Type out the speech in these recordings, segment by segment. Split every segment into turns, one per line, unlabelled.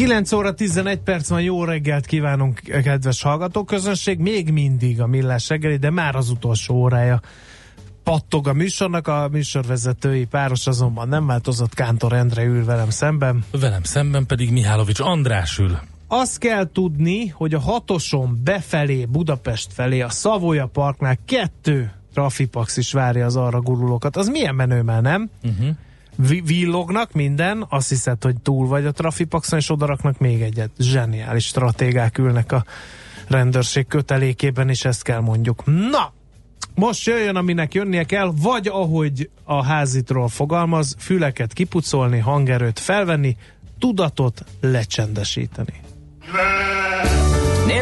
9 óra 11 perc van, jó reggelt kívánunk, kedves hallgatóközönség. Még mindig a millás reggeli, de már az utolsó órája pattog a műsornak, a műsorvezetői páros azonban nem változott, Kántor Endre ül velem szemben.
Velem szemben pedig Mihálovics András ül.
Azt kell tudni, hogy a hatoson befelé, Budapest felé, a Szavoya Parknál kettő trafipax is várja az arra gurulókat. Az milyen menő már, nem? Uh-huh. Villognak minden, azt hiszed, hogy túl vagy a trafipaxon, és odaraknak még egyet. Zseniális stratégák ülnek a rendőrség kötelékében, és ezt kell mondjuk. Na, most jöjjön, aminek jönnie kell, vagy ahogy a házitról fogalmaz, füleket kipucolni, hangerőt felvenni, tudatot lecsendesíteni.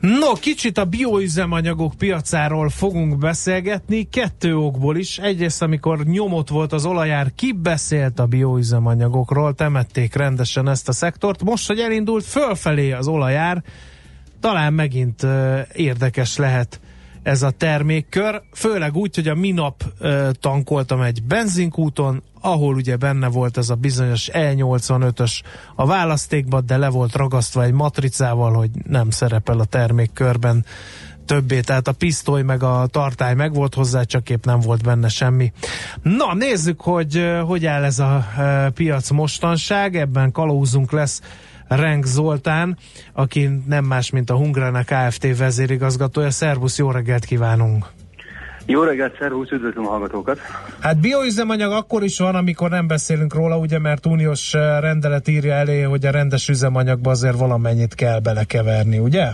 No, kicsit a bioüzemanyagok piacáról fogunk beszélgetni, kettő okból is. Egyrészt, amikor nyomot volt az olajár, ki beszélt a bioüzemanyagokról, temették rendesen ezt a szektort. Most, hogy elindult fölfelé az olajár, talán megint érdekes lehet ez a termékkör, főleg úgy, hogy a minap uh, tankoltam egy benzinkúton, ahol ugye benne volt ez a bizonyos E85-ös a választékban, de le volt ragasztva egy matricával, hogy nem szerepel a termékkörben többé, tehát a pisztoly meg a tartály meg volt hozzá, csak épp nem volt benne semmi. Na, nézzük, hogy hogy áll ez a piac mostanság, ebben kalózunk lesz Renk Zoltán, aki nem más, mint a Hungrana Kft. vezérigazgatója. Szervusz, jó reggelt kívánunk!
Jó reggelt, szervusz, üdvözlöm a hallgatókat!
Hát bioüzemanyag akkor is van, amikor nem beszélünk róla, ugye, mert uniós rendelet írja elé, hogy a rendes üzemanyagba azért valamennyit kell belekeverni, ugye?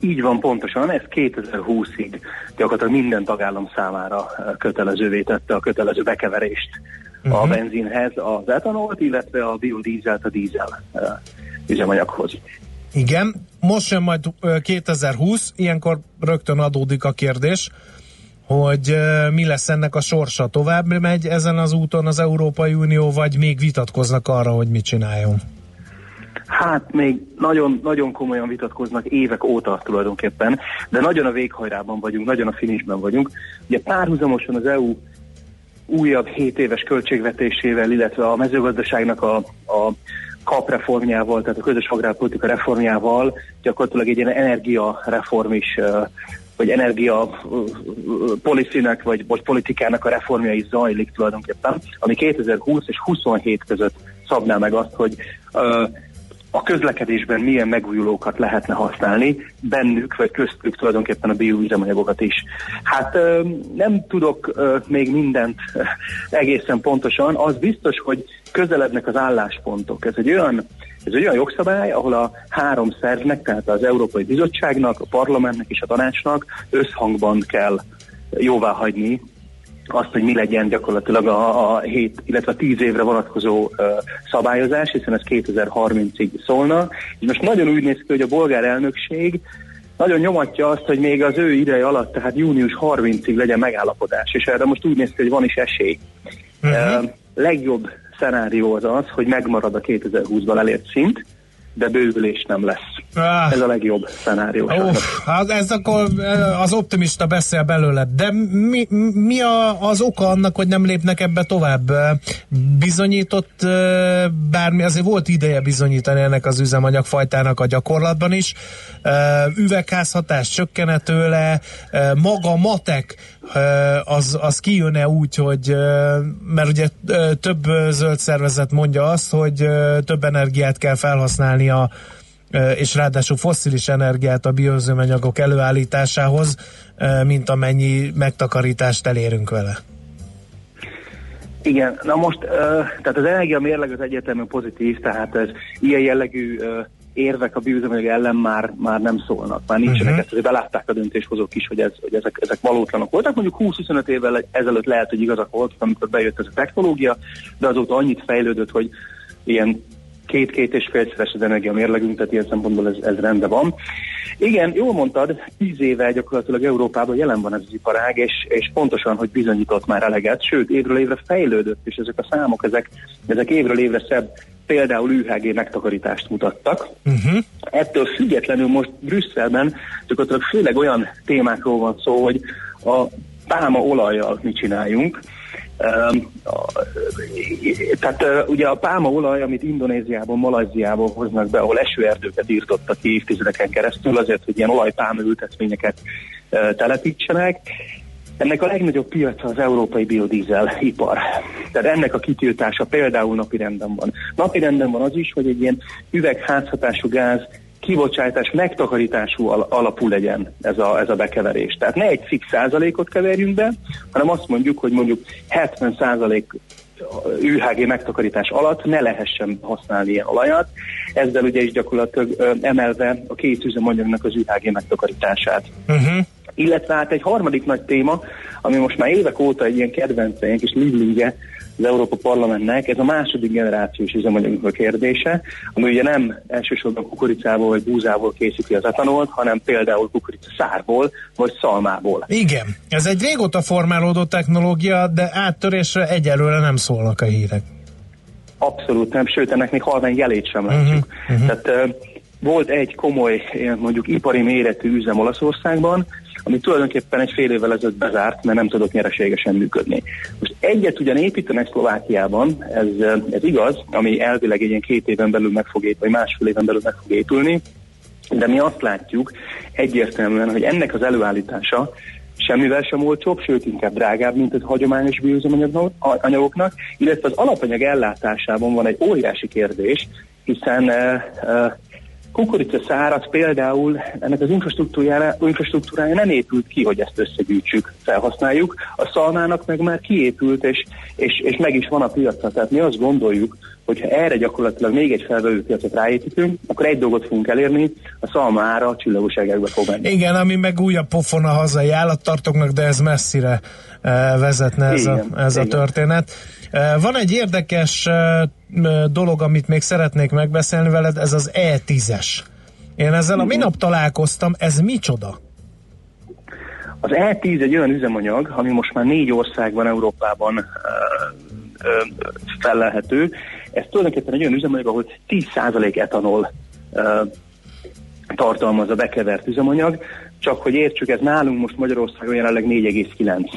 Így van, pontosan. Ez 2020-ig gyakorlatilag minden tagállam számára kötelezővé tette a kötelező bekeverést uh-huh. a mhm. benzinhez az etanolt, illetve a biodízelt a dízel üzemanyaghoz.
Igen, most jön majd 2020, ilyenkor rögtön adódik a kérdés, hogy mi lesz ennek a sorsa. Tovább megy ezen az úton az Európai Unió, vagy még vitatkoznak arra, hogy mit csináljon?
Hát még nagyon, nagyon komolyan vitatkoznak évek óta tulajdonképpen, de nagyon a véghajrában vagyunk, nagyon a finisben vagyunk. Ugye párhuzamosan az EU újabb 7 éves költségvetésével, illetve a mezőgazdaságnak a, a kapreformjával, tehát a közös agrárpolitika reformjával gyakorlatilag egy ilyen energiareform is, vagy energia policynek, vagy, vagy politikának a reformja is zajlik tulajdonképpen, ami 2020 és 27 között szabná meg azt, hogy a közlekedésben milyen megújulókat lehetne használni, bennük vagy köztük tulajdonképpen a bioüzemanyagokat is. Hát nem tudok még mindent egészen pontosan, az biztos, hogy közelednek az álláspontok. Ez egy olyan ez egy olyan jogszabály, ahol a három szervnek, tehát az Európai Bizottságnak, a Parlamentnek és a Tanácsnak összhangban kell jóvá hagyni azt, hogy mi legyen gyakorlatilag a, a 7, illetve a 10 évre vonatkozó uh, szabályozás, hiszen ez 2030-ig szólna. És most nagyon úgy néz ki, hogy a bolgár elnökség nagyon nyomatja azt, hogy még az ő ideje alatt, tehát június 30-ig legyen megállapodás, és erre most úgy néz ki, hogy van is esély. Uh-huh. Uh, legjobb szenárió az az, hogy megmarad a 2020-ban elért szint, de bővülés nem lesz. Ah. Ez a legjobb szenárió.
Uff, hát ez akkor eh, az optimista beszél belőle. De mi, mi a, az oka annak, hogy nem lépnek ebbe tovább? Bizonyított eh, bármi, azért volt ideje bizonyítani ennek az üzemanyagfajtának a gyakorlatban is. Eh, üvegházhatás csökkene tőle, maga matek az, az kijönne úgy, hogy mert ugye több zöld szervezet mondja azt, hogy több energiát kell felhasználni a és ráadásul fosszilis energiát a bioüzemanyagok előállításához, mint amennyi megtakarítást elérünk vele.
Igen, na most, tehát az energia mérleg az egyértelműen pozitív, tehát ez ilyen jellegű érvek a bioüzemanyag ellen már, már nem szólnak, már nincsenek, uh-huh. ezt azért belátták a döntéshozók is, hogy, ez, hogy ezek, ezek valótlanok voltak. Mondjuk 20-25 évvel ezelőtt lehet, hogy igazak voltak, amikor bejött ez a technológia, de azóta annyit fejlődött, hogy ilyen két-két és félszeres az energia mérlegünk, tehát ilyen szempontból ez, ez rendben van. Igen, jól mondtad, tíz éve gyakorlatilag Európában jelen van ez az iparág, és, és pontosan, hogy bizonyított már eleget, sőt, évről évre fejlődött, és ezek a számok, ezek, ezek évről évre szebb például UHG megtakarítást mutattak. Uh-huh. Ettől függetlenül most Brüsszelben gyakorlatilag főleg olyan témákról van szó, hogy a pálma olajjal mit csináljunk, tehát ugye a pálmaolaj, amit Indonéziában, Malajziában hoznak be, ahol esőerdőket írtottak ki évtizedeken keresztül, azért, hogy ilyen olajpálma ültetvényeket telepítsenek, ennek a legnagyobb piaca az európai biodízel ipar. Tehát ennek a kitiltása például napirenden van. Napirenden van az is, hogy egy ilyen üvegházhatású gáz kibocsátás megtakarítású alapú legyen ez a, ez a bekeverés. Tehát ne egy fix százalékot keverjünk be, hanem azt mondjuk, hogy mondjuk 70 százalék UHG megtakarítás alatt ne lehessen használni ilyen olajat, ezzel ugye is gyakorlatilag emelve a két üzemanyagnak az UHG megtakarítását. Uh-huh. Illetve hát egy harmadik nagy téma, ami most már évek óta egy ilyen kedvenceink és livlinge az Európa Parlamentnek, ez a második generációs üzemanyagnak a kérdése, ami ugye nem elsősorban kukoricából vagy búzából készíti az etanolt, hanem például kukorica szárból vagy szalmából.
Igen, ez egy régóta formálódó technológia, de áttörésre egyelőre nem szólnak a hírek.
Abszolút nem, sőt ennek még halvány jelét sem látjuk. Uh-huh, uh-huh. Tehát uh, volt egy komoly, mondjuk ipari méretű üzem Olaszországban, ami tulajdonképpen egy fél évvel ezelőtt bezárt, mert nem tudott nyereségesen működni. Most egyet ugyan építenek Szlovákiában, ez, ez igaz, ami elvileg egy ilyen két éven belül meg fog épülni, vagy másfél éven belül meg fog épülni, de mi azt látjuk egyértelműen, hogy ennek az előállítása semmivel sem olcsóbb, sőt inkább drágább, mint az hagyományos bioüzemanyagoknak, illetve az alapanyag ellátásában van egy óriási kérdés, hiszen uh, uh, kukorica szárat például ennek az infrastruktúrája, infrastruktúrája nem épült ki, hogy ezt összegyűjtsük, felhasználjuk. A szalmának meg már kiépült, és, és, és meg is van a piaca. Tehát mi azt gondoljuk, hogy ha erre gyakorlatilag még egy felvevő piacot ráépítünk, akkor egy dolgot fogunk elérni, a szalma ára a csillagosságokba fog menni.
Igen, ami meg újabb pofon a hazai állattartóknak, de ez messzire uh, vezetne ez, igen, a, ez igen. a történet. Van egy érdekes dolog, amit még szeretnék megbeszélni veled, ez az E10-es. Én ezzel a mhm. minap találkoztam, ez micsoda?
Az E10 egy olyan üzemanyag, ami most már négy országban Európában uh, uh, felelhető. Ez tulajdonképpen egy olyan üzemanyag, ahol 10% etanol uh, tartalmaz a bekevert üzemanyag, csak hogy értsük, ez nálunk most Magyarországon jelenleg 4,9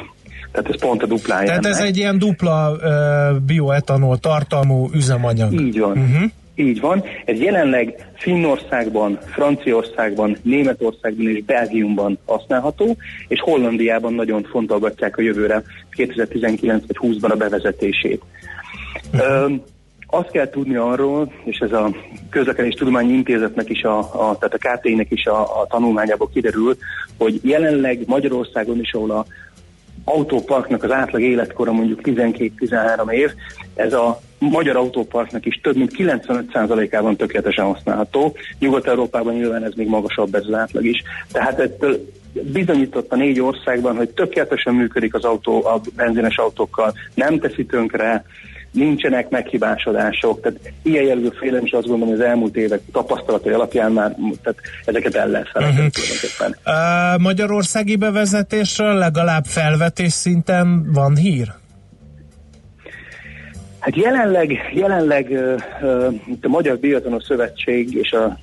tehát ez pont a duplája.
Tehát ennek. ez egy ilyen dupla uh, bioetanol tartalmú üzemanyag.
Így van. Uh-huh. Így van. Ez jelenleg Finnországban, Franciaországban, Németországban és Belgiumban használható, és Hollandiában nagyon fontolgatják a jövőre 2019 vagy 20-ban a bevezetését. Uh-huh. azt kell tudni arról, és ez a közlekedés tudományi intézetnek is, a, a, tehát a KT-nek is a, a tanulmányából kiderül, hogy jelenleg Magyarországon is, ahol a autóparknak az átlag életkora mondjuk 12-13 év, ez a magyar autóparknak is több mint 95%-ában tökéletesen használható. Nyugat-Európában nyilván ez még magasabb ez az átlag is. Tehát ettől bizonyított a négy országban, hogy tökéletesen működik az autó a benzines autókkal, nem teszi tönkre, nincsenek meghibásodások, tehát ilyen jellegű félelem is azt gondolom, hogy az elmúlt évek tapasztalatai alapján már tehát ezeket el lehet felejteni uh-huh. tulajdonképpen.
Uh, magyarországi bevezetésről legalább felvetés szinten van hír?
Hát jelenleg, jelenleg uh, a Magyar Biatonos Szövetség és a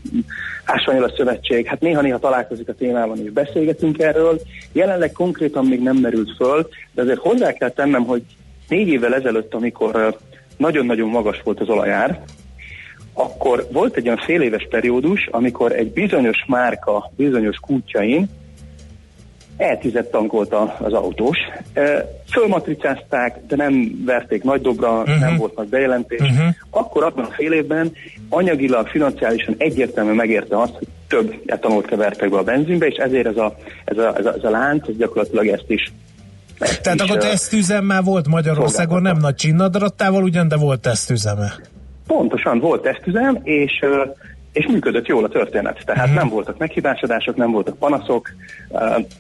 Ásványola Szövetség, hát néha-néha találkozik a témában és beszélgetünk erről. Jelenleg konkrétan még nem merült föl, de azért hozzá kell tennem, hogy négy évvel ezelőtt, amikor nagyon-nagyon magas volt az olajár, akkor volt egy olyan fél éves periódus, amikor egy bizonyos márka, bizonyos kútjain eltizett tankolta az autós. Fölmatricázták, de nem verték nagy dobra, uh-huh. nem volt nagy bejelentés. Uh-huh. Akkor abban a fél évben anyagilag, financiálisan egyértelműen megérte azt, hogy több etanolt kevertek be a benzinbe, és ezért ez a, ez a, ez a, ez a lánc ez gyakorlatilag ezt is
Tehát akkor tesztüzemmel volt Magyarországon, nem nagy csinnadrattával ugyan, de volt tesztüzeme.
Pontosan, volt tesztüzem, és és működött jól a történet. Tehát uh-huh. nem voltak meghibásodások, nem voltak panaszok,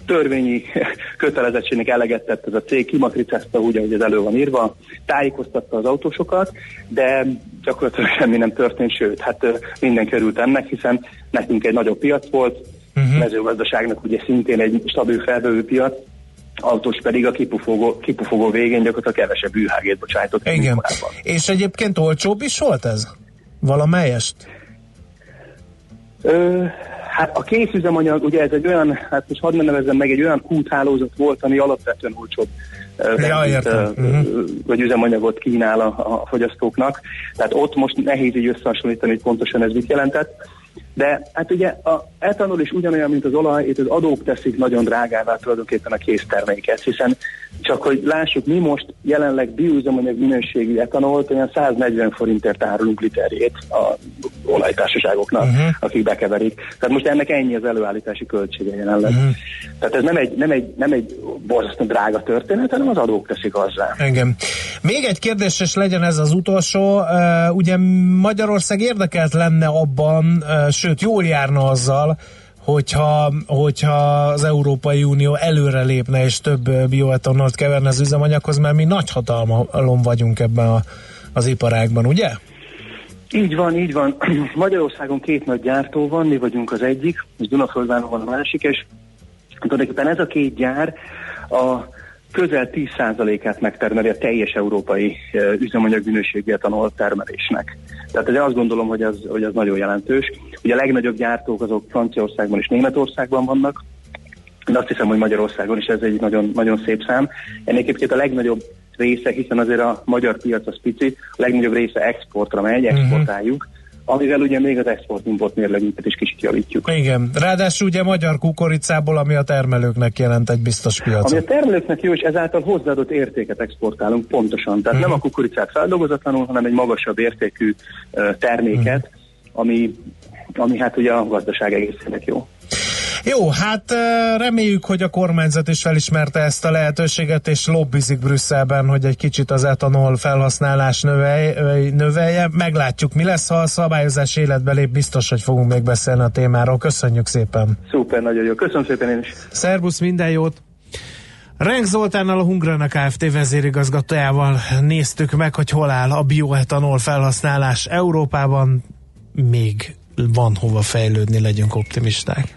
törvényi kötelezettségnek eleget tett ez a cég, kimatricázta úgy, ahogy ez elő van írva, tájékoztatta az autósokat, de gyakorlatilag semmi nem történt, sőt, hát minden került ennek, hiszen nekünk egy nagyobb piac volt, uh-huh. mezőgazdaságnak ugye szintén egy stabil felvevő piac, autós pedig a kipufogó, kipufogó végén gyakorlatilag kevesebb űrhágét bocsájtott.
Igen. És egyébként olcsóbb is volt ez? Valamelyest?
Ö, hát a készüzemanyag, ugye ez egy olyan, hát most hadd nevezzem meg, egy olyan kúthálózat volt, ami alapvetően olcsóbb
ja, uh-huh.
vagy üzemanyagot kínál a, a fogyasztóknak. Tehát ott most nehéz így összehasonlítani, hogy pontosan ez mit jelentett. De hát ugye a etanol is ugyanolyan, mint az olaj, itt az adók teszik nagyon drágává tulajdonképpen a készterméket, hiszen csak hogy lássuk, mi most jelenleg bioüzemanyag minőségű etanolt olyan 140 forintért árulunk literjét a olajtársaságoknak, uh-huh. akik bekeverik. Tehát most ennek ennyi az előállítási költsége jelenleg. Uh-huh. Tehát ez nem egy, nem egy, nem egy borzasztó drága történet, hanem az adók teszik azzá.
Engem. Még egy kérdés, és legyen ez az utolsó. Uh, ugye Magyarország érdekelt lenne abban, uh, sőt jól járna azzal, hogyha, hogyha az Európai Unió előre lépne és több bioetanolt keverne az üzemanyaghoz, mert mi nagy hatalmalom vagyunk ebben a, az iparágban, ugye?
Így van, így van. Magyarországon két nagy gyártó van, mi vagyunk az egyik, és Dunaföldváron van a másik, és tulajdonképpen ez a két gyár a közel 10%-át megtermeli a teljes európai üzemanyag minőségű etanol termelésnek. Tehát azt gondolom, hogy az, hogy az nagyon jelentős. Ugye a legnagyobb gyártók azok Franciaországban és Németországban vannak, de azt hiszem, hogy Magyarországon is ez egy nagyon, nagyon szép szám. Ennek egyébként a legnagyobb része, hiszen azért a magyar piac az pici, a legnagyobb része exportra megy, mhm. exportáljuk, uh-huh amivel ugye még az export-import mérlegünket is kicsit javítjuk.
Igen, ráadásul ugye magyar kukoricából, ami a termelőknek jelent egy biztos piacot.
Ami a termelőknek jó, és ezáltal hozzáadott értéket exportálunk pontosan. Tehát uh-huh. nem a kukoricát feldolgozatlanul, hanem egy magasabb értékű uh, terméket, uh-huh. ami, ami hát ugye a gazdaság egészének jó.
Jó, hát reméljük, hogy a kormányzat is felismerte ezt a lehetőséget, és lobbizik Brüsszelben, hogy egy kicsit az etanol felhasználás növelj, növelje. Meglátjuk, mi lesz, ha a szabályozás életbe lép, biztos, hogy fogunk még beszélni a témáról. Köszönjük szépen!
Szuper, nagyon jó. Köszönöm szépen én is!
Szerbusz, minden jót! Renk Zoltánnal a Hungrana Kft. vezérigazgatójával néztük meg, hogy hol áll a bioetanol felhasználás Európában. Még van hova fejlődni, legyünk optimisták.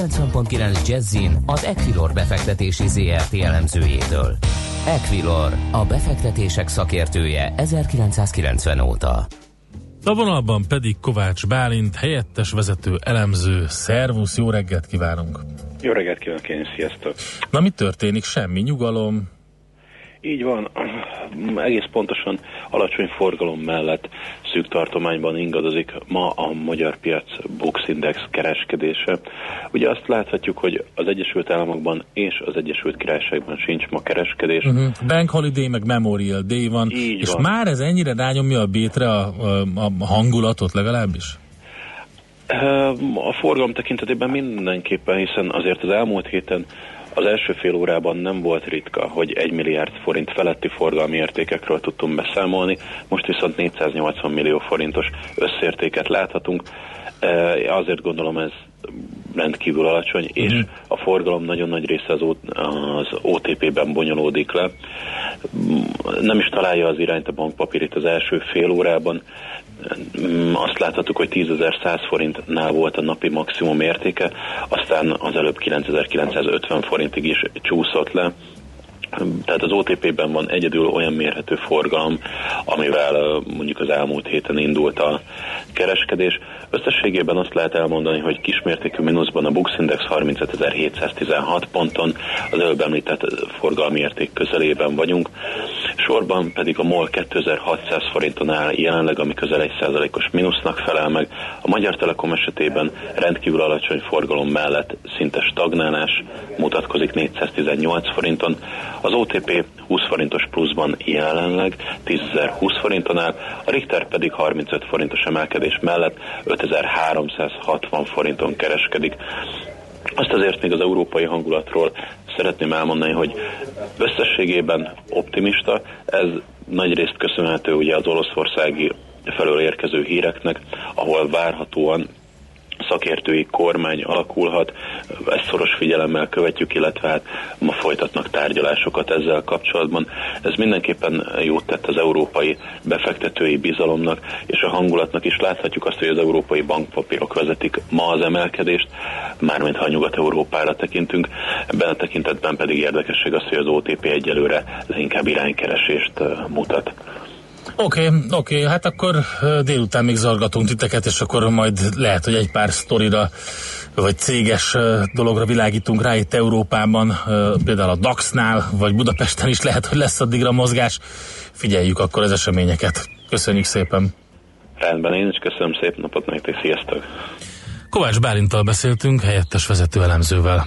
90.9 Jazzin az Equilor befektetési ZRT elemzőjétől. Equilor, a befektetések szakértője 1990 óta.
A vonalban pedig Kovács Bálint, helyettes vezető elemző. Szervusz, jó reggelt kívánunk!
Jó reggelt kívánok én, sziasztok!
Na mi történik? Semmi nyugalom,
így van, egész pontosan alacsony forgalom mellett szűk tartományban ingadozik ma a magyar piac Bux Index kereskedése. Ugye azt láthatjuk, hogy az Egyesült Államokban és az Egyesült Királyságban sincs ma kereskedés.
Uh-huh. Bank Holiday meg Memorial Day van,
Így
és
van.
már ez ennyire rányomja a bétre a, a, a hangulatot legalábbis?
A forgalom tekintetében mindenképpen, hiszen azért az elmúlt héten az első fél órában nem volt ritka, hogy 1 milliárd forint feletti forgalmi értékekről tudtunk beszámolni, most viszont 480 millió forintos összértéket láthatunk. Azért gondolom ez rendkívül alacsony, és
Mhm.
a forgalom nagyon nagy része az, az OTP-ben bonyolódik le. Nem is találja az irányt a bankpapír itt az első fél órában. Mm, Azt láthattuk, hogy 10.100 forintnál volt a napi maximum értéke, aztán az előbb 9.950 forintig is csúszott le. Tehát az OTP-ben van egyedül olyan mérhető forgalom, amivel mondjuk az elmúlt héten indult a kereskedés. Összességében azt lehet elmondani, hogy kismértékű mínuszban a Bux Index 35.716 ponton, az előbb említett forgalmi érték közelében vagyunk. Sorban pedig a MOL 2600 forinton áll jelenleg, ami közel 1%-os mínusznak felel meg. A Magyar Telekom esetében rendkívül alacsony forgalom mellett szinte stagnálás mutatkozik 418 forinton. Az OTP 20 forintos pluszban jelenleg 10.020 forinton áll, a Richter pedig 35 forintos emelkedés mellett 5360 forinton kereskedik. Azt azért még az európai hangulatról szeretném elmondani, hogy összességében optimista, ez nagyrészt köszönhető ugye az oroszországi felől érkező híreknek, ahol várhatóan szakértői kormány alakulhat, ezt szoros figyelemmel követjük, illetve hát ma folytatnak tárgyalásokat ezzel kapcsolatban. Ez mindenképpen jót tett az európai befektetői bizalomnak, és a hangulatnak is láthatjuk azt, hogy az európai bankpapírok vezetik ma az emelkedést, mármint ha Nyugat-Európára tekintünk. Ebben a tekintetben pedig érdekesség az, hogy az OTP egyelőre leginkább iránykeresést ö, mutat.
Oké, okay, oké, okay, hát akkor délután még zargatunk titeket, és akkor majd lehet, hogy egy pár sztorira vagy céges dologra világítunk rá itt Európában, például a DAX-nál, vagy Budapesten is lehet, hogy lesz addigra mozgás. Figyeljük akkor az eseményeket. Köszönjük szépen!
Rendben, én is köszönöm szép napot nektek, sziasztok!
Kovács Bálintal beszéltünk, helyettes vezető elemzővel.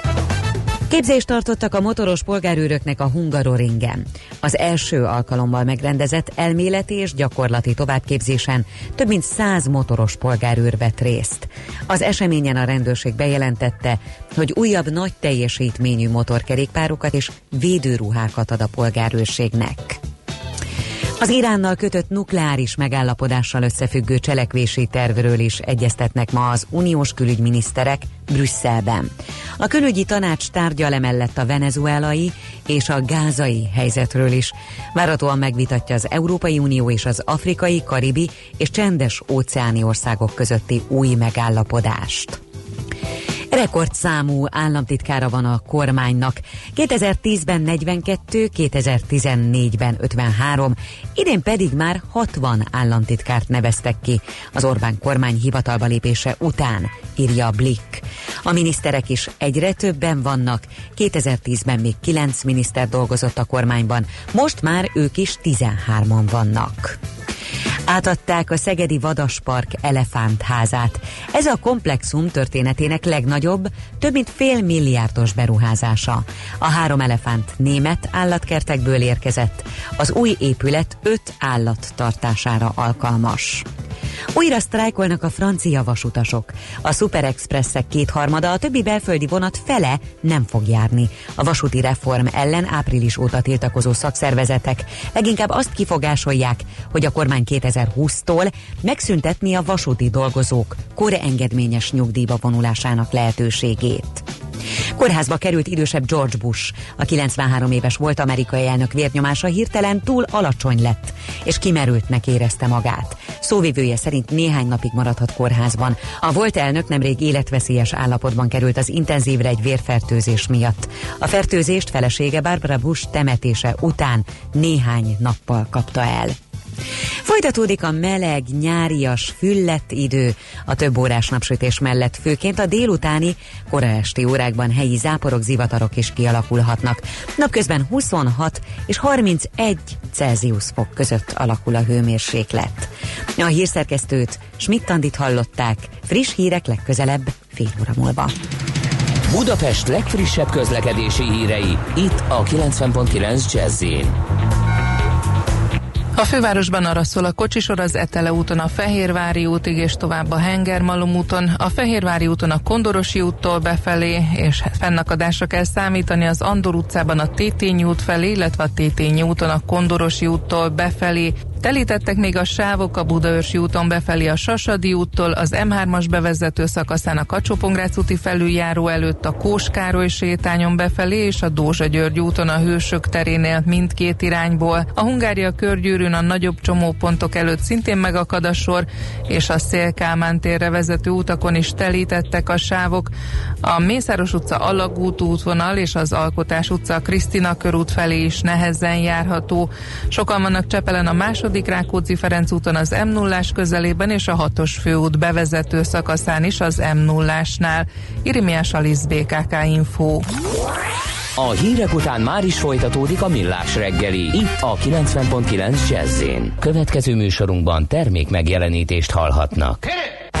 Képzést tartottak a motoros polgárőröknek a Hungaroringen. Az első alkalommal megrendezett elméleti és gyakorlati továbbképzésen több mint száz motoros polgárőr vett részt. Az eseményen a rendőrség bejelentette, hogy újabb nagy teljesítményű motorkerékpárokat és védőruhákat ad a polgárőrségnek. Az Iránnal kötött nukleáris megállapodással összefüggő cselekvési tervről is egyeztetnek ma az uniós külügyminiszterek Brüsszelben. A külügyi tanács tárgyal emellett a venezuelai és a gázai helyzetről is. Várhatóan megvitatja az Európai Unió és az afrikai, karibi és csendes óceáni országok közötti új megállapodást. Rekordszámú államtitkára van a kormánynak. 2010-ben 42, 2014-ben 53, idén pedig már 60 államtitkárt neveztek ki az Orbán kormány hivatalba lépése után, írja Blick. A miniszterek is egyre többen vannak. 2010-ben még 9 miniszter dolgozott a kormányban, most már ők is 13-an vannak. Átadták a Szegedi Vadaspark elefántházát. Ez a komplexum történetének legnagyobb, több mint fél milliárdos beruházása. A három elefánt német állatkertekből érkezett. Az új épület öt állat tartására alkalmas. Újra sztrájkolnak a francia vasutasok. A Super Expressek kétharmada, a többi belföldi vonat fele nem fog járni. A vasúti reform ellen április óta tiltakozó szakszervezetek leginkább azt kifogásolják, hogy a kormány 2020-tól megszüntetni a vasúti dolgozók korengedményes nyugdíjba vonulásának lehetőségét. Kórházba került idősebb George Bush. A 93 éves volt amerikai elnök vérnyomása hirtelen túl alacsony lett, és kimerültnek érezte magát. Szóvivője szerint néhány napig maradhat kórházban. A volt elnök nemrég életveszélyes állapotban került az intenzívre egy vérfertőzés miatt. A fertőzést felesége Barbara Bush temetése után néhány nappal kapta el. Folytatódik a meleg, nyárias, füllett idő a több órás napsütés mellett, főként a délutáni, kora esti órákban helyi záporok, zivatarok is kialakulhatnak. Napközben 26 és 31 Celsius fok között alakul a hőmérséklet. A hírszerkesztőt Schmidt-Tandit hallották, friss hírek legközelebb fél óra múlva.
Budapest legfrissebb közlekedési hírei, itt a 90.9 jazz
a fővárosban arra szól a kocsisor az Etele úton a Fehérvári útig és tovább a Hengermalom úton, a Fehérvári úton a Kondorosi úttól befelé, és fennakadásra kell számítani az Andor utcában a Tétényi út felé, illetve a Tétényi úton a Kondorosi úttól befelé, Telítettek még a sávok a Budaörsi úton befelé a Sasadi úttól, az M3-as bevezető szakaszán a kacsó úti felüljáró előtt a Kóskároly sétányon befelé és a Dózsa György úton a Hősök terénél mindkét irányból. A Hungária körgyűrűn a nagyobb csomópontok előtt szintén megakad a sor, és a Szélkámán térre vezető utakon is telítettek a sávok. A Mészáros utca Alagút útvonal és az Alkotás utca Krisztina körút felé is nehezen járható. Sokan vannak Csepelen a második második Rákóczi-Ferenc úton az m 0 közelében és a 6-os főút bevezető szakaszán is az m 0 nál Irimiás Alisz BKK Info.
A hírek után már is folytatódik a millás reggeli, itt a 90.9 jazz Következő műsorunkban termék megjelenítést hallhatnak. Ladies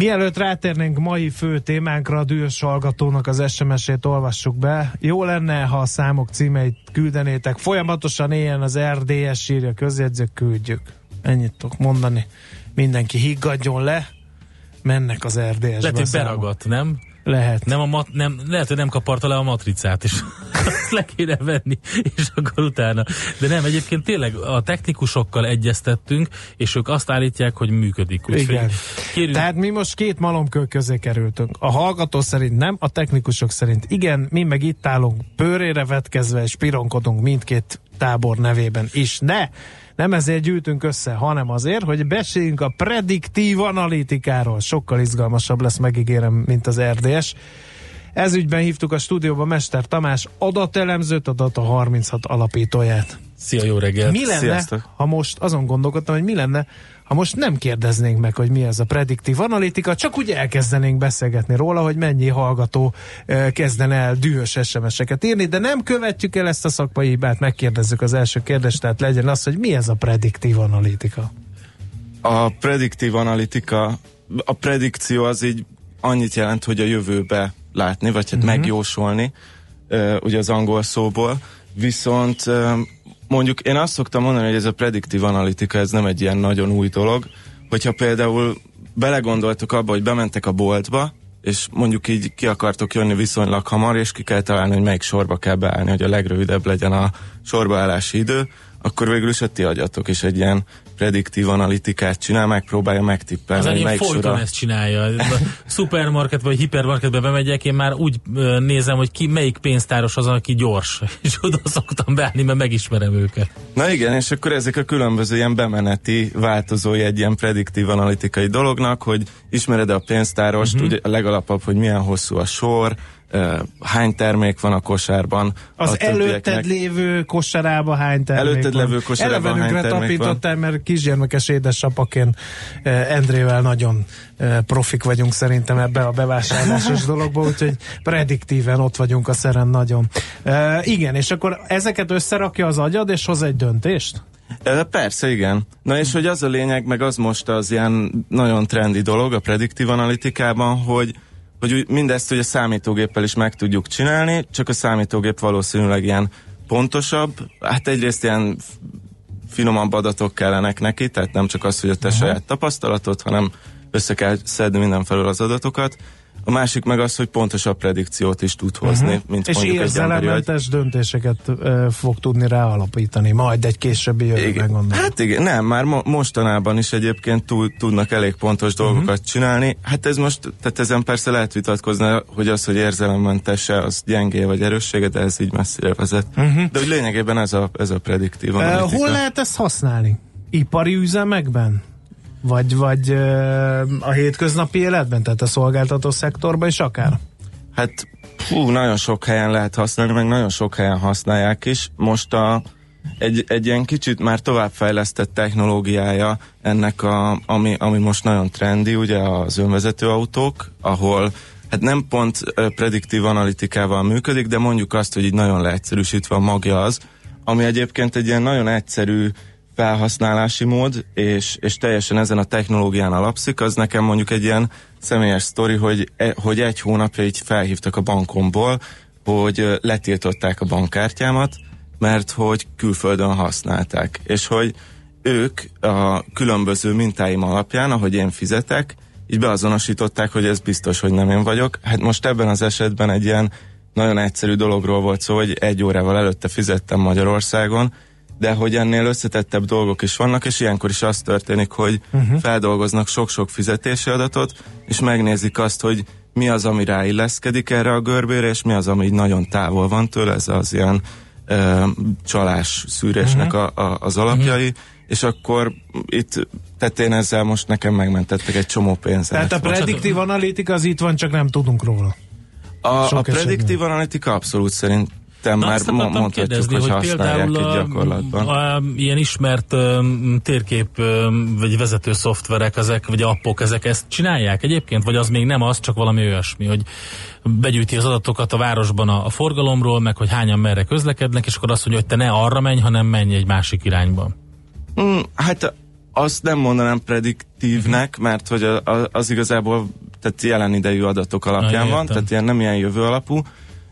Mielőtt rátérnénk mai fő témánkra, a dühös hallgatónak az SMS-ét olvassuk be. Jó lenne, ha a számok címeit küldenétek. Folyamatosan éljen az RDS írja közjegyzők, küldjük. Ennyit tudok mondani. Mindenki higgadjon le, mennek az RDS-be.
Lehet, hogy beragadt, nem?
Lehet.
Nem a mat, nem, lehet, hogy nem kaparta le a matricát, és azt le kéne venni, és akkor utána. De nem, egyébként tényleg a technikusokkal egyeztettünk, és ők azt állítják, hogy működik. Úgyhogy
Igen.
Kérünk,
Tehát mi most két malomkő közé kerültünk. A hallgató szerint nem, a technikusok szerint igen, mi meg itt állunk pőrére vetkezve, és pironkodunk mindkét tábor nevében is. Ne! Nem ezért gyűjtünk össze, hanem azért, hogy beszéljünk a prediktív analitikáról. Sokkal izgalmasabb lesz, megígérem, mint az RDS. Ez ügyben hívtuk a stúdióba Mester Tamás adatelemzőt, a Data 36 alapítóját.
Szia, jó reggelt!
Mi lenne,
Sziasztok.
ha most, azon gondolkodtam, hogy mi lenne, ha most nem kérdeznénk meg, hogy mi ez a prediktív analitika, csak úgy elkezdenénk beszélgetni róla, hogy mennyi hallgató eh, kezdene el dühös SMS-eket írni, de nem követjük el ezt a szakmai hibát, megkérdezzük az első kérdést, tehát legyen az, hogy mi ez a prediktív analitika.
A prediktív analitika, a predikció az így annyit jelent, hogy a jövőbe látni, vagy hát uh-huh. megjósolni, ugye az angol szóból, viszont mondjuk én azt szoktam mondani, hogy ez a prediktív analitika, ez nem egy ilyen nagyon új dolog, hogyha például belegondoltok abba, hogy bementek a boltba, és mondjuk így ki akartok jönni viszonylag hamar, és ki kell találni, hogy melyik sorba kell beállni, hogy a legrövidebb legyen a sorbaállási idő, akkor végül is a ti agyatok is egy ilyen prediktív analitikát csinál, megpróbálja megtippelni,
Az enyém folyton
sora.
ezt csinálja. A szupermarket vagy hipermarketbe bemegyek, én már úgy nézem, hogy ki melyik pénztáros az, aki gyors. És oda szoktam beállni, mert megismerem őket.
Na igen, és akkor ezek a különböző ilyen bemeneti változói egy ilyen prediktív analitikai dolognak, hogy ismered a pénztárost, uh-huh. ugye a legalapabb, hogy milyen hosszú a sor, hány termék van a kosárban.
Az
a
előtted lévő kosarába hány termék
Előtted
van?
kosarában
Elevenünkre
hány termék
tapintottál, mert kisgyermekes édesapaként eh, Endrével nagyon eh, profik vagyunk szerintem ebbe a bevásárlásos dologba, úgyhogy prediktíven ott vagyunk a szeren nagyon. Igen, és akkor ezeket összerakja az agyad, és hoz egy döntést?
Persze, igen. Na és hogy az a lényeg, meg az most az ilyen nagyon trendi dolog a prediktív analitikában, hogy hogy mindezt ugye számítógéppel is meg tudjuk csinálni, csak a számítógép valószínűleg ilyen pontosabb. Hát egyrészt ilyen finomabb adatok kellenek neki, tehát nem csak az, hogy a te saját tapasztalatod, hanem össze kell szedni mindenfelől az adatokat. A másik meg az, hogy pontosabb predikciót is tud hozni, uh-huh. mint
És
mondjuk egy emberi
döntéseket uh, fog tudni ráalapítani, majd egy későbbi jövőben gondolom.
Hát igen, nem, már mo- mostanában is egyébként túl, tudnak elég pontos dolgokat
Mhm.
uh-huh. csinálni. Hát ez most, tehát ezen persze lehet vitatkozni, hogy az, hogy érzelemmentese, az gyengé vagy erőssége, de ez így messzire vezet. Uh-huh. De hogy lényegében ez a, ez a prediktív
Uh, hol lehet ezt használni? Ipari üzemekben? Vagy, vagy a hétköznapi életben, tehát a szolgáltató szektorban is akár?
Hát hú, nagyon sok helyen lehet használni, meg nagyon sok helyen használják is. Most a, egy, egy ilyen kicsit már továbbfejlesztett technológiája ennek, a, ami, ami most nagyon trendi, ugye az önvezető autók, ahol hát nem pont prediktív analitikával működik, de mondjuk azt, hogy így nagyon leegyszerűsítve a magja az, ami egyébként egy ilyen nagyon egyszerű felhasználási mód, és, és teljesen ezen a technológián alapszik, az nekem mondjuk egy ilyen személyes sztori, hogy, e, hogy egy hónapja így felhívtak a bankomból, hogy letiltották a bankkártyámat, mert hogy külföldön használták, és hogy ők a különböző mintáim alapján, ahogy én fizetek, így beazonosították, hogy ez biztos, hogy nem én vagyok. Hát most ebben az esetben egy ilyen nagyon egyszerű dologról volt szó, hogy egy órával előtte fizettem Magyarországon, de hogy ennél összetettebb dolgok is vannak, és ilyenkor is az történik, hogy uh-huh. feldolgoznak sok-sok fizetési adatot, és megnézik azt, hogy mi az, ami ráilleszkedik erre a görbére, és mi az, ami nagyon távol van tőle, ez az ilyen ö, csalás szűrésnek uh-huh. a, a, az alapjai, uh-huh. és akkor itt, tehát én ezzel most nekem megmentettek egy csomó pénzet.
Tehát a prediktív analitika az itt van, csak nem tudunk róla.
A, a
Sok
prediktív
esetben.
analitika abszolút szerint ketten
Na,
már mondhatjuk,
kérdezni,
hogy,
hogy
használják
például
egy gyakorlatban.
a, a, ilyen ismert um, térkép um, vagy vezető szoftverek, ezek, vagy appok, ezek ezt csinálják egyébként, vagy az még nem az, csak valami olyasmi, hogy begyűjti az adatokat a városban a, a forgalomról, meg hogy hányan merre közlekednek, és akkor azt mondja, hogy te ne arra menj, hanem menj egy másik irányba.
Mm, hát azt nem mondanám prediktívnek,
Mhm.
mert hogy a, a, az igazából tehát jelen idejű adatok alapján
Ah,
van, tehát ilyen nem ilyen jövő alapú,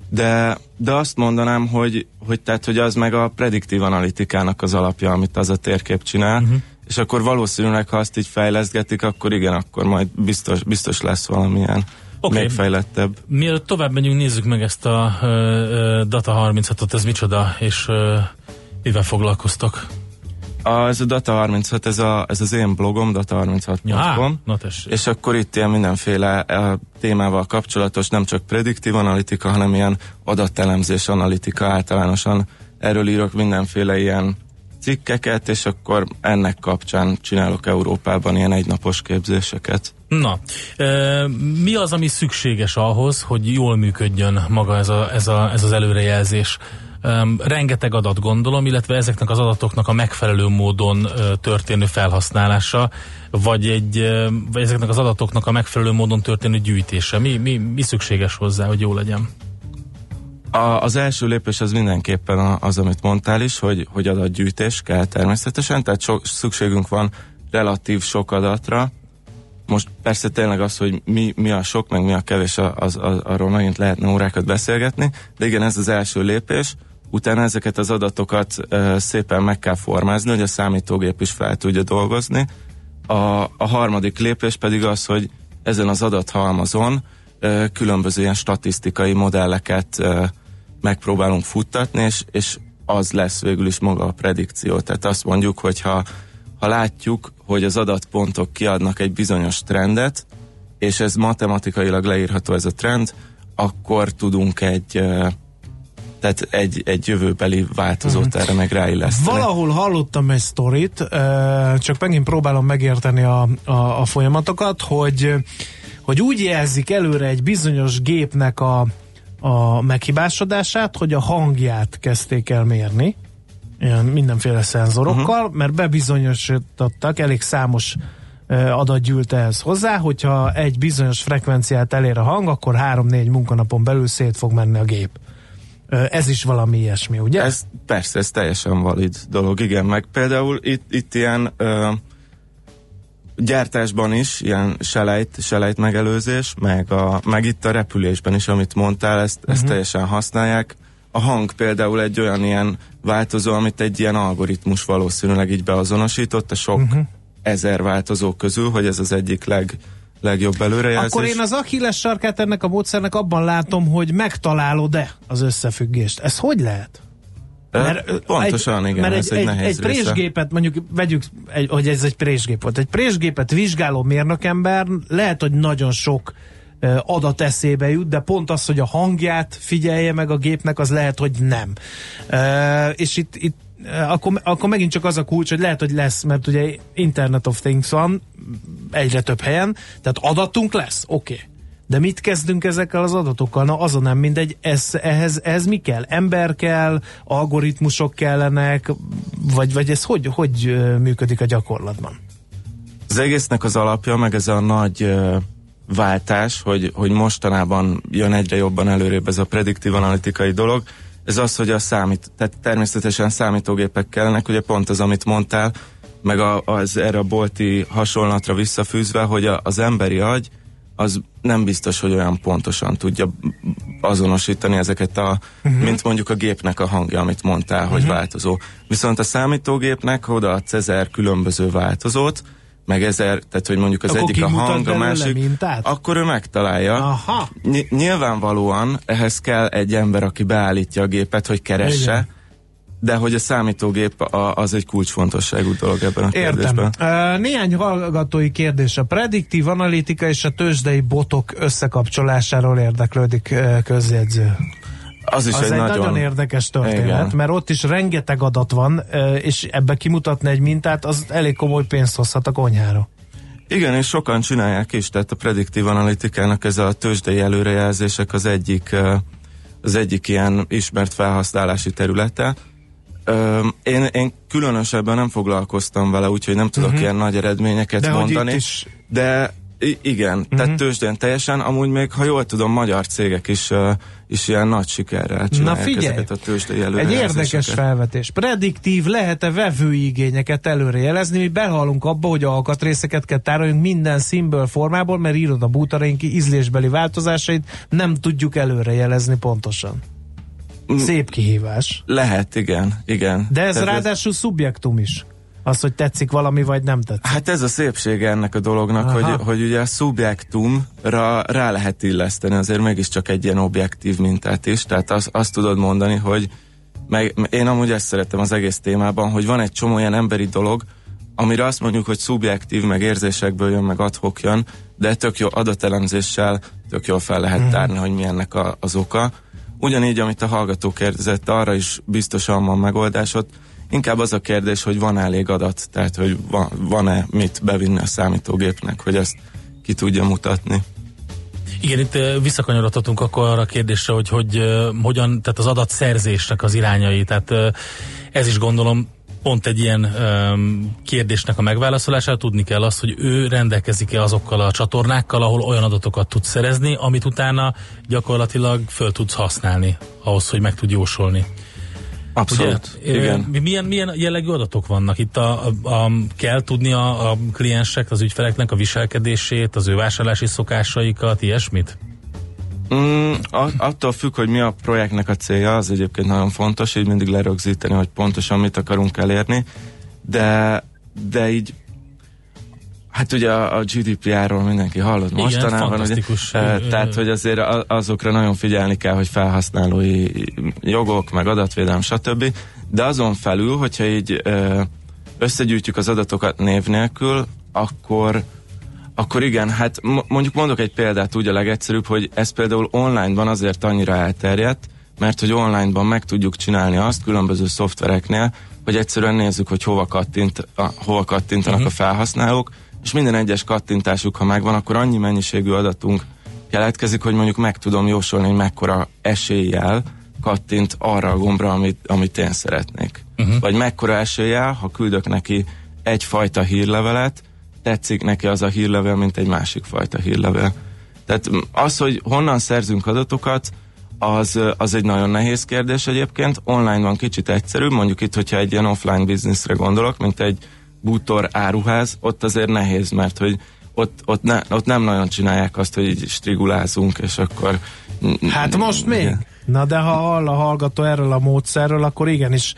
de, de azt mondanám, hogy, hogy, tehát, hogy az meg a prediktív analitikának az alapja, amit az a térkép csinál, uh-huh. és akkor valószínűleg, ha azt így fejlesztgetik, akkor igen, akkor majd biztos, biztos lesz valamilyen okay. még fejlettebb.
Mielőtt tovább megyünk, nézzük meg ezt a ö, Data 36-ot, ez micsoda, és ö, mivel foglalkoztok?
Ez a Data 36, ez, a, ez az én blogom, data36.com.
Ja.
És akkor itt ilyen mindenféle uh, témával kapcsolatos, nem csak prediktív analitika, hanem ilyen adatelemzés analitika általánosan. Erről írok mindenféle ilyen cikkeket, és akkor ennek kapcsán csinálok Európában ilyen egynapos képzéseket.
Na, e, mi az, ami szükséges ahhoz, hogy jól működjön maga ez, a, ez, a, ez az előrejelzés? Um, rengeteg adat gondolom, illetve ezeknek az adatoknak a megfelelő módon uh, történő felhasználása, vagy, egy, uh, vagy ezeknek az adatoknak a megfelelő módon történő gyűjtése. Mi, mi, mi szükséges hozzá, hogy jó legyen?
A, az első lépés az mindenképpen az, amit mondtál is, hogy, hogy adatgyűjtés kell természetesen, tehát so, szükségünk van relatív sok adatra. Most persze tényleg az, hogy mi, mi a sok, meg mi a kevés, az, az, arról megint lehetne órákat beszélgetni, de igen, ez az első lépés. Utána ezeket az adatokat uh, szépen meg kell formázni, hogy a számítógép is fel tudja dolgozni. A, a harmadik lépés pedig az, hogy ezen az adathalmazon ö, különböző ilyen statisztikai modelleket ö, megpróbálunk futtatni, és, és az lesz végül is maga a predikció. Tehát azt mondjuk, hogy ha, ha látjuk, hogy az adatpontok kiadnak egy bizonyos trendet, és ez matematikailag leírható ez a trend, akkor tudunk egy tehát egy, egy jövőbeli változót erre meg ráilleszteni.
Valahol hallottam egy sztorit, csak megint próbálom megérteni a, a, a folyamatokat, hogy, hogy úgy jelzik előre egy bizonyos gépnek a, a meghibásodását, hogy a hangját kezdték el mérni, ilyen mindenféle szenzorokkal, uh-huh. mert bebizonyosítottak, elég számos adat gyűlt ehhez hozzá, hogyha egy bizonyos frekvenciát elér a hang, akkor három-négy munkanapon belül szét fog menni a gép. Ez is valami ilyesmi, ugye?
Ez persze, ez teljesen valid dolog, igen, meg például itt, itt ilyen ö, gyártásban is, ilyen selejt, selejt megelőzés, meg, a, meg itt a repülésben is, amit mondtál, ezt, uh-huh. ezt teljesen használják. A hang például egy olyan ilyen változó, amit egy ilyen algoritmus valószínűleg így beazonosított a sok uh-huh. ezer változó közül, hogy ez az egyik leg, legjobb előrejelzés.
Akkor én az Achilles sarkát ennek a módszernek abban látom, hogy megtalálod-e az összefüggést. Ez hogy lehet?
Mert, Pontosan,
egy,
igen,
mert
ez
egy,
egy, nehéz
egy présgépet, mondjuk vegyük, egy, hogy ez egy présgép volt. Egy présgépet vizsgáló mérnökember lehet, hogy nagyon sok uh, adat eszébe jut, de pont az, hogy a hangját figyelje meg a gépnek, az lehet, hogy nem. És itt, itt akkor, akkor megint csak az a kulcs, hogy lehet, hogy lesz, mert ugye Internet of Things van egyre több helyen, tehát adatunk lesz, oké. Okay. De mit kezdünk ezekkel az adatokkal? Na azon nem mindegy, ez, ehhez, ehhez mi kell? Ember kell, algoritmusok kellenek, vagy, vagy ez hogy, hogy működik a gyakorlatban?
Az egésznek az alapja, meg ez a nagy váltás, hogy, hogy mostanában jön egyre jobban előrébb ez a prediktív analitikai dolog, ez az, hogy a számít, tehát természetesen számítógépek kellenek, ugye pont az, amit mondtál, meg a, az erre a bolti hasonlatra visszafűzve, hogy a, az emberi agy az nem biztos, hogy olyan pontosan tudja azonosítani ezeket a, uh-huh. mint mondjuk a gépnek a hangja, amit mondtál, uh-huh. hogy változó. Viszont a számítógépnek odaadsz ezer különböző változót, meg ezer, tehát hogy mondjuk az
Akkor
egyik a hang, a másik,
mintát?
akkor ő megtalálja.
Aha.
Ny- nyilvánvalóan ehhez kell egy ember, aki beállítja a gépet, hogy keresse,
Igen.
de hogy a számítógép a, az egy kulcsfontosságú dolog ebben a
Értem.
kérdésben.
Uh, néhány hallgatói kérdés. A prediktív analitika és a tőzsdei botok összekapcsolásáról érdeklődik uh, közjegyző.
Az is
Az egy,
egy,
nagyon, nagyon érdekes történet,
Igen.
mert ott is rengeteg adat van, és ebbe kimutatni egy mintát, az elég komoly pénzt hozhat a konyhára.
Igen, és sokan csinálják is, tehát a prediktív analitikának ez a tőzsdei előrejelzések az egyik az egyik ilyen ismert felhasználási területe. Én, én különösebben nem foglalkoztam vele, úgyhogy nem tudok uh-huh. ilyen nagy eredményeket
De
mondani.
is...
De I- igen, uh-huh. tehát tőzsdén teljesen, amúgy még, ha jól tudom, magyar cégek is, uh, is ilyen nagy sikerrel csinálják
Na figyelj,
ezeket a tőzsdei
egy érdekes felvetés. Prediktív lehet-e vevői igényeket előrejelezni? Mi behalunk abba, hogy alkatrészeket kell tároljunk minden színből, formából, mert írod a bútaraink ízlésbeli változásait, nem tudjuk előrejelezni pontosan. Szép kihívás.
Lehet, igen, igen.
De ez
Tehát
ráadásul szubjektum is. Az, hogy tetszik valami, vagy nem tetszik.
Hát ez a szépsége ennek a dolognak, hogy, hogy ugye a szubjektumra rá lehet illeszteni azért mégiscsak egy ilyen objektív mintát is, tehát az, azt tudod mondani, hogy meg, én amúgy ezt szeretem az egész témában, hogy van egy csomó ilyen emberi dolog, amire azt mondjuk, hogy szubjektív, meg érzésekből jön, meg adhok jön, de tök jó adatelemzéssel tök jól fel lehet uh-huh. tárni, hogy mi ennek a, az oka. Ugyanígy, amit a hallgató kérdezett, arra is biztosan van megoldásod, Inkább az a kérdés, hogy van elég adat, tehát hogy van, van-e mit bevinni a számítógépnek, hogy ezt ki tudja mutatni.
Igen, itt visszakanyarodhatunk akkor arra a kérdésre, hogy, hogy hogyan, tehát az adatszerzésnek az irányai, tehát ez is gondolom pont egy ilyen um, kérdésnek a megválaszolására tudni kell azt, hogy ő rendelkezik-e azokkal a csatornákkal, ahol olyan adatokat tud szerezni, amit utána gyakorlatilag föl tudsz használni ahhoz, hogy meg tud jósolni.
Abszolút,
Ugye, igen. Milyen, milyen jellegű adatok vannak? Itt a, a, a, kell tudni a, a kliensek, az ügyfeleknek a viselkedését, az ő vásárlási szokásaikat, ilyesmit?
Mm, attól függ, hogy mi a projektnek a célja, az egyébként nagyon fontos, így mindig lerögzíteni, hogy pontosan mit akarunk elérni, de, de így Hát ugye a, a GDPR-ról mindenki hallott Igen, mostanában, ugye, tehát hogy azért azokra nagyon figyelni kell, hogy felhasználói jogok, meg adatvédelem, stb. De azon felül, hogyha így összegyűjtjük az adatokat név nélkül, akkor akkor igen, hát mondjuk mondok egy példát úgy a legegyszerűbb, hogy ez például online-ban azért annyira elterjedt, mert hogy online-ban meg tudjuk csinálni azt különböző szoftvereknél, hogy egyszerűen nézzük, hogy hova, kattint, a, hova kattintanak uh-huh. a felhasználók, és minden egyes kattintásuk, ha megvan, akkor annyi mennyiségű adatunk keletkezik, hogy mondjuk meg tudom jósolni, hogy mekkora eséllyel kattint arra a gombra, amit, amit én szeretnék. Uh-huh. Vagy mekkora eséllyel, ha küldök neki egyfajta hírlevelet, tetszik neki az a hírlevel, mint egy másik fajta hírlevel. Tehát az, hogy honnan szerzünk adatokat, az, az egy nagyon nehéz kérdés egyébként. Online van kicsit egyszerűbb, mondjuk itt, hogyha egy ilyen offline bizniszre gondolok, mint egy bútor áruház, ott azért nehéz, mert hogy ott, ott, ne, ott nem nagyon csinálják azt, hogy így strigulázunk, és akkor...
Hát most még? Na de ha hall a hallgató erről a módszerről, akkor igenis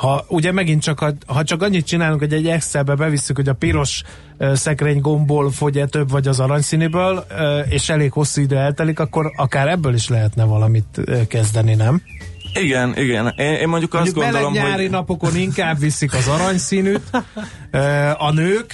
ha ugye megint csak, ha, ha csak annyit csinálunk, hogy egy Excelbe bevisszük, hogy a piros uh, szekrény gomból fogy-e több, vagy az aranyszínűből, uh, és elég hosszú idő eltelik, akkor akár ebből is lehetne valamit uh, kezdeni, nem?
Igen, igen. Én, én mondjuk, mondjuk azt gondolom,
nyári hogy... napokon inkább viszik az aranyszínűt, a nők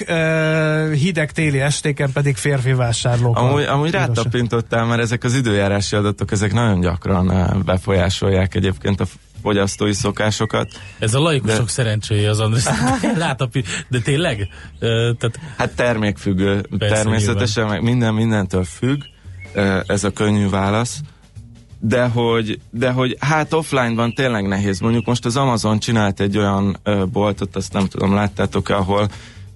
hideg téli estéken pedig férfi vásárlók.
Amúgy, amúgy rátapintottál, mert ezek az időjárási adatok, ezek nagyon gyakran befolyásolják egyébként a fogyasztói szokásokat.
Ez a laikusok de... szerencséje az András. Látapi, de tényleg?
Tehát... Hát termékfüggő. Persze, természetesen, nyilván. meg minden mindentől függ. Ez a könnyű válasz de hogy, de hogy hát offline-ban tényleg nehéz. Mondjuk most az Amazon csinált egy olyan ö, boltot, azt nem tudom, láttátok-e, ahol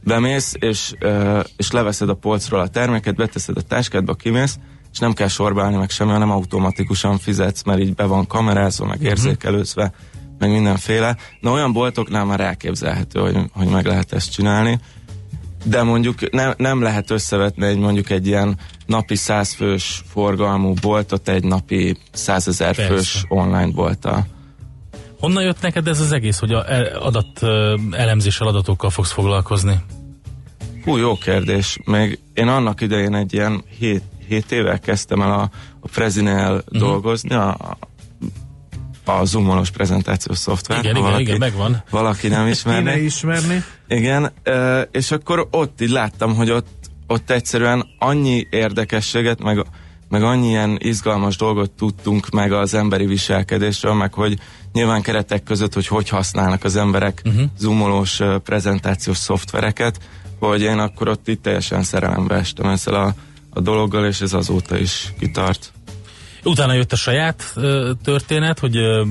bemész, és, ö, és leveszed a polcról a terméket, beteszed a táskádba, kimész, és nem kell sorbálni meg semmi, hanem automatikusan fizetsz, mert így be van kamerázva, meg mhm. érzékelőzve, meg mindenféle. Na olyan boltoknál már elképzelhető, hogy, hogy meg lehet ezt csinálni de mondjuk ne, nem lehet összevetni egy mondjuk egy ilyen napi százfős forgalmú boltot egy napi százezer fős online bolttal.
Honnan jött neked ez az egész, hogy a adat elemzéssel adatokkal fogsz foglalkozni?
Hú, jó kérdés. Még én annak idején egy ilyen 7, 7 évvel kezdtem el a, a Prezinél uh-huh. dolgozni, a, a zoomolós prezentációs szoftver.
Igen, igen, valaki, igen, megvan.
Valaki nem ismerni.
Kéne ismerni.
Igen, és akkor ott így láttam, hogy ott, ott egyszerűen annyi érdekességet, meg, meg annyi ilyen izgalmas dolgot tudtunk meg az emberi viselkedésről, meg hogy nyilván keretek között, hogy hogy használnak az emberek uh-huh. zoomolós prezentációs szoftvereket, hogy én akkor ott itt teljesen szerelembe estem ezzel a, a dologgal, és ez azóta is kitart.
Utána jött a saját ö, történet, hogy ö,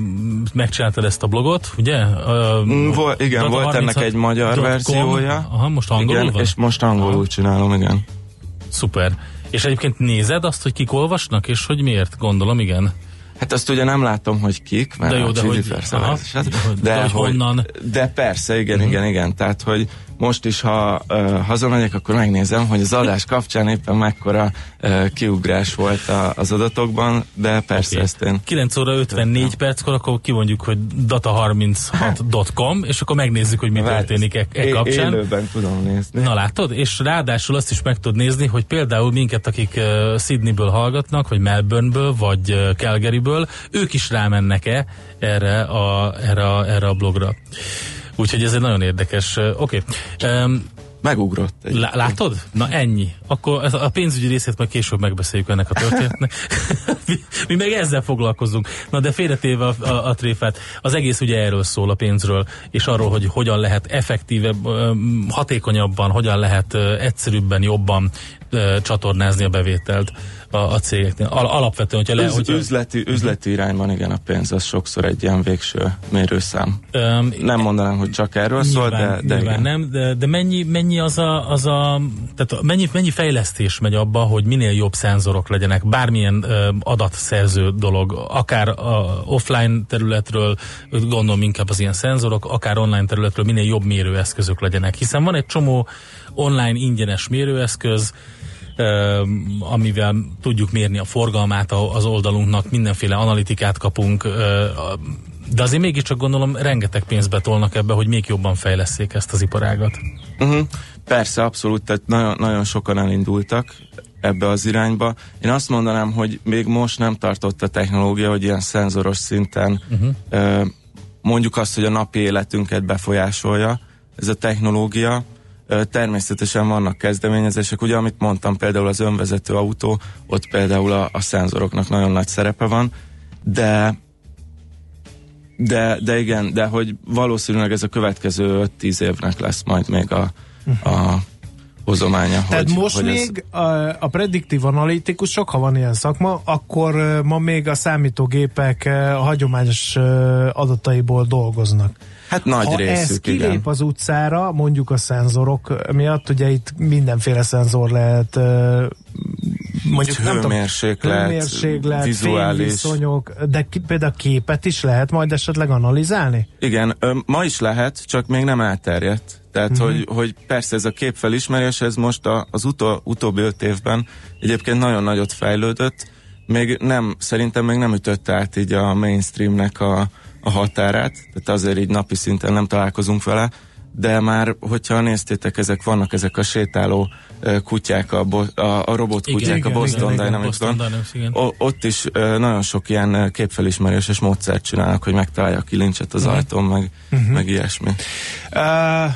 megcsináltad ezt a blogot, ugye? Ö,
Mm, Vol, igen, volt ennek
36
egy magyar
com.
verziója.
Aha, most angolul
igen,
van?
és most angolul
Aha.
csinálom, igen.
Szuper. És egyébként nézed azt, hogy kik olvasnak, és hogy miért? Gondolom, igen.
Hát azt ugye nem látom, hogy kik, mert
De jó,
a
de
Chili
hogy-
Persze
aha,
hát-
hogy- de hogy honnan.
De persze, igen,
Mhm.
igen, igen. Tehát, hogy most is, ha uh, hazamegyek, akkor megnézem, hogy az adás kapcsán éppen mekkora uh, kiugrás volt a, az adatokban, de persze
Oké.
ezt én
9 óra 54 perckor, akkor kimondjuk, hogy data36.com, és akkor megnézzük, hogy mi
Várj,
történik e, e kapcsán.
Élőben tudom nézni.
Na látod? És ráadásul azt is meg tudod nézni, hogy például minket, akik uh, Sydneyből hallgatnak, vagy Melbourneből, vagy uh, Calgaryből, ők is rámennek-e erre a, erre a, erre a blogra. Úgyhogy ez egy nagyon érdekes. Oké. Okay. Um,
Megugrott. Egy
Lá- látod? Na ennyi. Akkor a pénzügyi részét majd később megbeszéljük ennek a történetnek. mi, mi meg ezzel foglalkozunk. Na de félretéve a, a, a tréfát, az egész ugye erről szól a pénzről, és arról, hogy hogyan lehet effektívebb, hatékonyabban, hogyan lehet egyszerűbben, jobban csatornázni a bevételt a, a cégeknél. Al, alapvetően, hogyha le,
Üz,
hogyha,
üzleti, üzleti irányban igen, a pénz az sokszor egy ilyen végső mérőszám.
öm,
Nem mondanám, hogy csak erről szól,
Nyilván,
de, de
nyilván
igen.
nem, de, de mennyi, mennyi az a, az a tehát mennyi, mennyi fejlesztés megy abba, hogy minél jobb szenzorok legyenek, bármilyen ö, adatszerző dolog, akár a offline területről, gondolom inkább az ilyen szenzorok, akár online területről minél jobb mérőeszközök legyenek, hiszen van egy csomó online ingyenes mérőeszköz, amivel tudjuk mérni a forgalmát az oldalunknak, mindenféle analitikát kapunk, de azért mégiscsak gondolom rengeteg pénzt betolnak ebbe, hogy még jobban fejleszék ezt az iparágat.
Uh-huh. Persze, abszolút, tehát nagyon, nagyon sokan elindultak ebbe az irányba. Én azt mondanám, hogy még most nem tartott a technológia, hogy ilyen szenzoros szinten uh-huh. mondjuk azt, hogy a napi életünket befolyásolja ez a technológia. Természetesen vannak kezdeményezések, ugye amit mondtam, például az önvezető autó, ott például a, a szenzoroknak nagyon nagy szerepe van, de de, de igen, de hogy valószínűleg ez a következő 5-10 évnek lesz majd még a, a hozománya.
Tehát
hogy,
most
hogy
még a, a prediktív analitikusok, ha van ilyen szakma, akkor ma még a számítógépek a hagyományos adataiból dolgoznak.
Hát nagy
ha
részük,
ez kilép
igen.
az utcára, mondjuk a szenzorok miatt, ugye itt mindenféle szenzor lehet, mondjuk nem tudom,
Hőmérséklet,
hőmérséklet
vizuális.
fényviszonyok, de ki, például képet is lehet majd esetleg analizálni?
Igen, ma is lehet, csak még nem elterjedt. Tehát,
Mhm.
uh-huh. hogy, hogy persze ez a képfelismerés, ez most a, az utó, utóbbi öt évben egyébként nagyon nagyot fejlődött, még nem, szerintem még nem ütötte át így a mainstreamnek a, a határát, tehát azért így napi szinten nem találkozunk vele, de már, hogyha néztétek, ezek vannak ezek a sétáló kutyák, a, bo, a, a robot kutyák
igen,
a
igen,
Boston
Dynamics-ban. Ott is nagyon sok ilyen ö, képfelismeréses módszert csinálnak, hogy megtalálja a kilincset az ajtón, meg, meg ilyesmi.
Uh,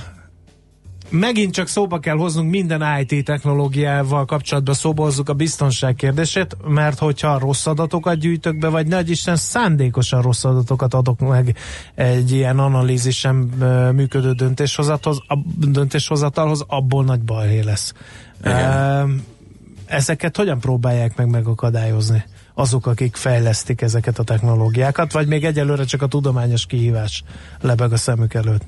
megint csak szóba kell hoznunk minden IT technológiával kapcsolatban szóba hozzuk a biztonság kérdését, mert hogyha rossz adatokat gyűjtök be, vagy nagy Isten szándékosan rossz adatokat adok meg egy ilyen analízisen ö, működő döntéshozatalhoz, a döntéshozatalhoz, abból nagy baj lesz. Uh, ezeket hogyan próbálják meg megakadályozni? azok, akik fejlesztik ezeket a technológiákat, vagy még egyelőre csak a tudományos kihívás lebeg a szemük előtt?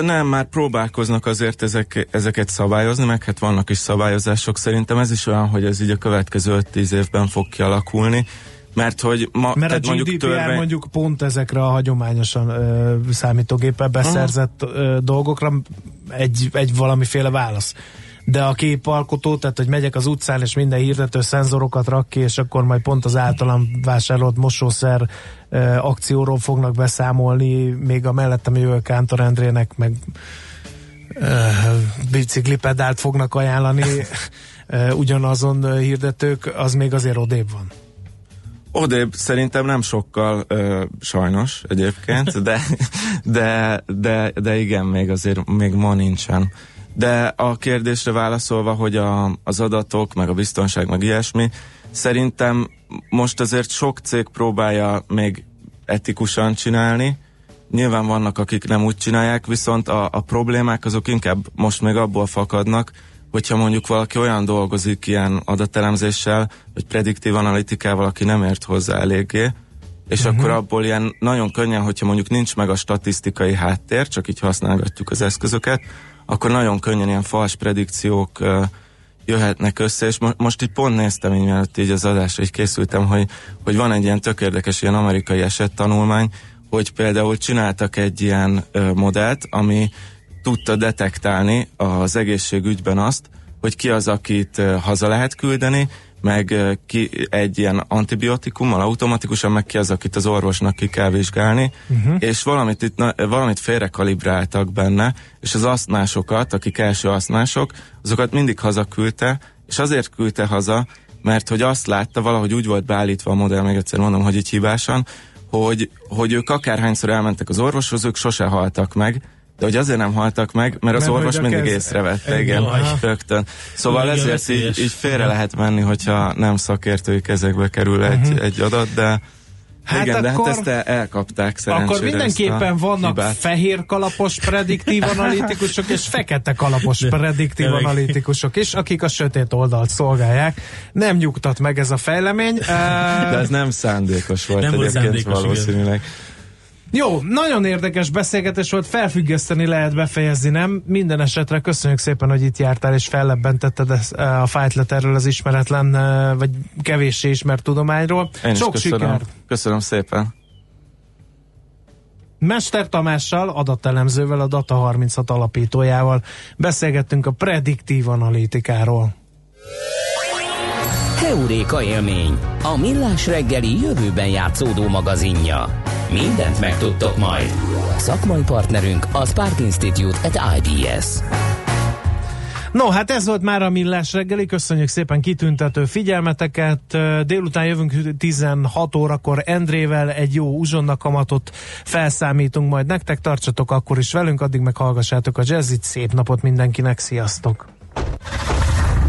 Nem, már próbálkoznak azért ezek, ezeket szabályozni, meg hát vannak is szabályozások. Szerintem ez is olyan, hogy ez így a következő 5-10 évben fog kialakulni. Mert hogy ma,
Mert a
tehát mondjuk
GDPR
törvény...
mondjuk pont ezekre a hagyományosan ö, számítógéppel beszerzett ö, dolgokra egy, egy valamiféle válasz. De a képalkotó, tehát hogy megyek az utcán, és minden hirdető szenzorokat rak ki, és akkor majd pont az általam vásárolt mosószer ö, akcióról fognak beszámolni, még a mellettem jövő Kántor Endrének meg ö, biciklipedált fognak ajánlani ö, ugyanazon hirdetők, az még azért odébb van.
Odébb szerintem nem sokkal, ö, sajnos egyébként, de, de, de, de igen, még azért még ma nincsen. De a kérdésre válaszolva, hogy a, az adatok, meg a biztonság, meg ilyesmi, szerintem most azért sok cég próbálja még etikusan csinálni, Nyilván vannak, akik nem úgy csinálják, viszont a, a problémák azok inkább most még abból fakadnak, hogyha mondjuk valaki olyan dolgozik ilyen adatelemzéssel, vagy prediktív analitikával, aki nem ért hozzá eléggé, és uh-huh. akkor abból ilyen nagyon könnyen, hogyha mondjuk nincs meg a statisztikai háttér, csak így használgatjuk az eszközöket, akkor nagyon könnyen ilyen fals predikciók jöhetnek össze, és mo- most így pont néztem, így mielőtt így az adásra így készültem, hogy, hogy van egy ilyen tök érdekes ilyen amerikai esettanulmány, hogy például csináltak egy ilyen modellt, ami tudta detektálni az egészségügyben azt, hogy ki az, akit uh, haza lehet küldeni, meg ki egy ilyen antibiotikummal automatikusan, meg ki az, akit az orvosnak ki kell vizsgálni, uh-huh. és valamit, itt, valamit félrekalibráltak benne, és az asztmásokat, akik első asztmások, azokat mindig hazaküldte, és azért küldte haza, mert hogy azt látta, valahogy úgy volt beállítva a modell, még egyszer mondom, hogy így hibásan, hogy, hogy ők akárhányszor elmentek az orvoshoz, ők sose haltak meg, de hogy azért nem haltak meg, mert az mert orvos mindig kezd... észrevette, igen, rögtön. Szóval igen, ezért így, így félre lehet menni, hogyha nem szakértői kezekbe kerül egy, uh-huh. egy adat, de Hát Igen, akkor, de hát ezt elkapták szerencsére.
Akkor mindenképpen vannak hibát. fehér kalapos prediktív analitikusok és fekete kalapos prediktív analitikusok is, akik a sötét oldalt szolgálják. Nem nyugtat meg ez a fejlemény.
De ez nem szándékos volt nem egyébként szándékos, valószínűleg. Igen.
Jó, nagyon érdekes beszélgetés volt, felfüggeszteni lehet befejezni, nem? Minden esetre köszönjük szépen, hogy itt jártál, és fellebbentetted e, a fájtlet erről az ismeretlen, e, vagy kevéssé ismert tudományról.
Én Sok köszönöm. sikert! Köszönöm szépen!
Mester Tamással, adatelemzővel, a Data 36 alapítójával beszélgettünk a prediktív analitikáról.
Heuréka élmény, a millás reggeli jövőben játszódó magazinja. Mindent megtudtok majd. Szakmai partnerünk a Spark Institute at IBS.
No, hát ez volt már a Millás reggeli, köszönjük szépen kitüntető figyelmeteket. Délután jövünk 16 órakor Endrével egy jó uzsonna kamatot felszámítunk majd nektek, tartsatok akkor is velünk, addig meg hallgassátok a jazzit, szép napot mindenkinek, sziasztok!